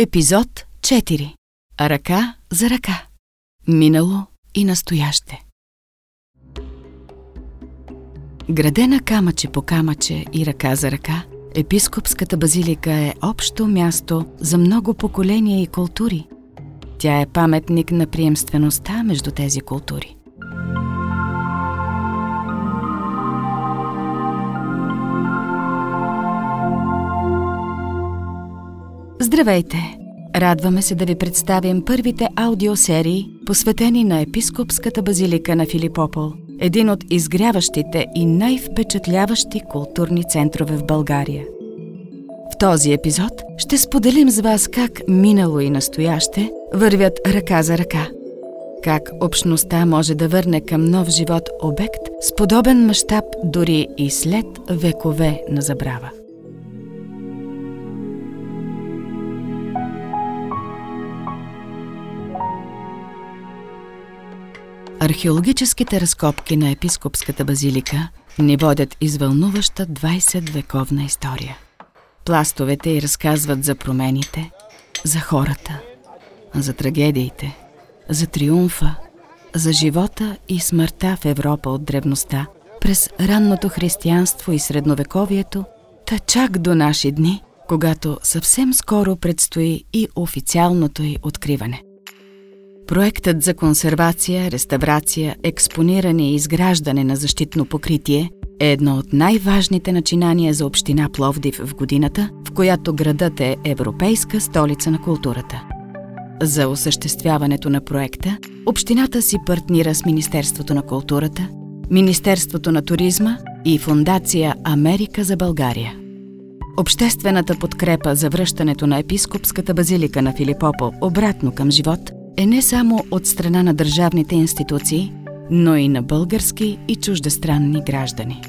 Епизод 4. Ръка за ръка. Минало и настояще. Градена камъче по камъче и ръка за ръка, епископската базилика е общо място за много поколения и култури. Тя е паметник на приемствеността между тези култури. Здравейте! Радваме се да ви представим първите аудиосерии, посветени на Епископската базилика на Филипопол, един от изгряващите и най-впечатляващи културни центрове в България. В този епизод ще споделим с вас как минало и настояще вървят ръка за ръка. Как общността може да върне към нов живот обект с подобен мащаб дори и след векове на забрава. Археологическите разкопки на епископската базилика ни водят извълнуваща 20-вековна история. Пластовете й разказват за промените, за хората, за трагедиите, за триумфа, за живота и смъртта в Европа от древността, през ранното християнство и средновековието, та чак до наши дни, когато съвсем скоро предстои и официалното й откриване. Проектът за консервация, реставрация, експониране и изграждане на защитно покритие е едно от най-важните начинания за община Пловдив в годината, в която градът е Европейска столица на културата. За осъществяването на проекта, общината си партнира с Министерството на културата, Министерството на туризма и Фундация Америка за България. Обществената подкрепа за връщането на епископската базилика на Филипопол обратно към живот – е не само от страна на държавните институции, но и на български и чуждестранни граждани.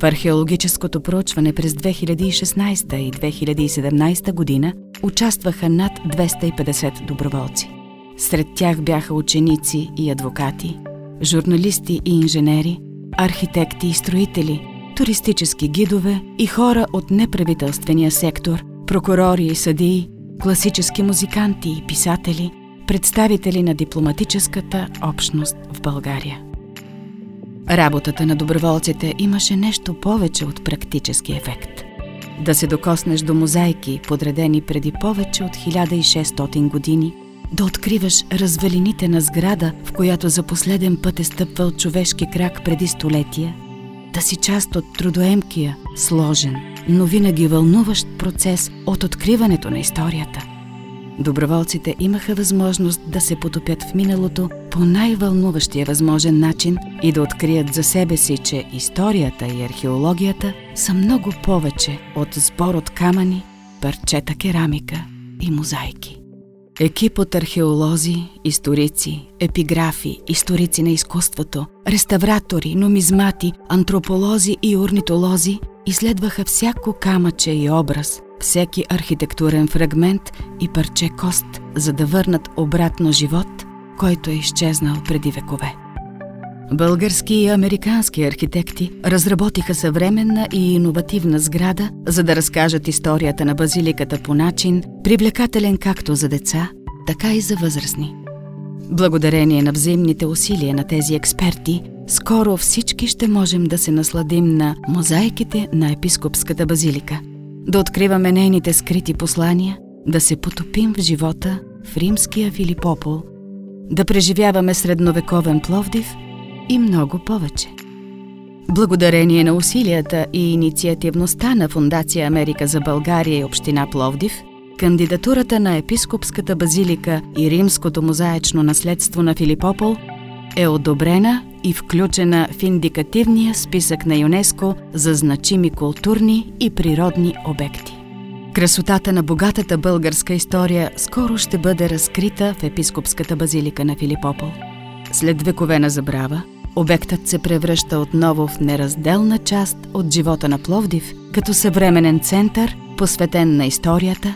В археологическото проучване през 2016 и 2017 година участваха над 250 доброволци. Сред тях бяха ученици и адвокати, журналисти и инженери, архитекти и строители, туристически гидове и хора от неправителствения сектор, прокурори и съдии, класически музиканти и писатели – представители на дипломатическата общност в България. Работата на доброволците имаше нещо повече от практически ефект. Да се докоснеш до мозайки, подредени преди повече от 1600 години, да откриваш развалините на сграда, в която за последен път е стъпвал човешки крак преди столетия, да си част от трудоемкия, сложен, но винаги вълнуващ процес от откриването на историята – Доброволците имаха възможност да се потопят в миналото по най-вълнуващия възможен начин и да открият за себе си, че историята и археологията са много повече от сбор от камъни, парчета керамика и мозайки. Екип от археолози, историци, епиграфи, историци на изкуството, реставратори, нумизмати, антрополози и орнитолози изследваха всяко камъче и образ, всеки архитектурен фрагмент и парче кост, за да върнат обратно живот, който е изчезнал преди векове. Български и американски архитекти разработиха съвременна и иновативна сграда, за да разкажат историята на базиликата по начин, привлекателен както за деца, така и за възрастни. Благодарение на взаимните усилия на тези експерти, скоро всички ще можем да се насладим на мозайките на епископската базилика – да откриваме нейните скрити послания, да се потопим в живота в римския Филипопол, да преживяваме средновековен Пловдив и много повече. Благодарение на усилията и инициативността на Фундация Америка за България и Община Пловдив, кандидатурата на Епископската базилика и римското мозаично наследство на Филипопол е одобрена и включена в индикативния списък на ЮНЕСКО за значими културни и природни обекти. Красотата на богатата българска история скоро ще бъде разкрита в епископската базилика на Филипопол. След векове на забрава, обектът се превръща отново в неразделна част от живота на Пловдив, като съвременен център, посветен на историята,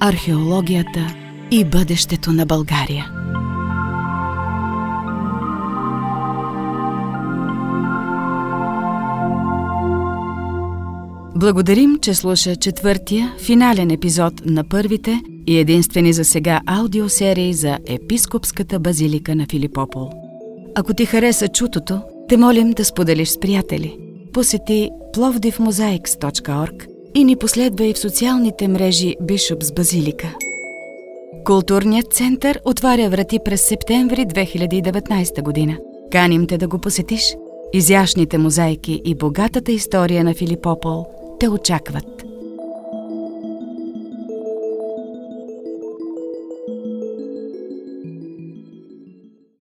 археологията и бъдещето на България. Благодарим, че слуша четвъртия, финален епизод на първите и единствени за сега аудиосерии за Епископската базилика на Филипопол. Ако ти хареса чутото, те молим да споделиш с приятели. Посети plovdivmosaics.org и ни последвай в социалните мрежи Бишопс Базилика. Културният център отваря врати през септември 2019 година. Каним те да го посетиш. Изящните мозайки и богатата история на Филипопол те очакват.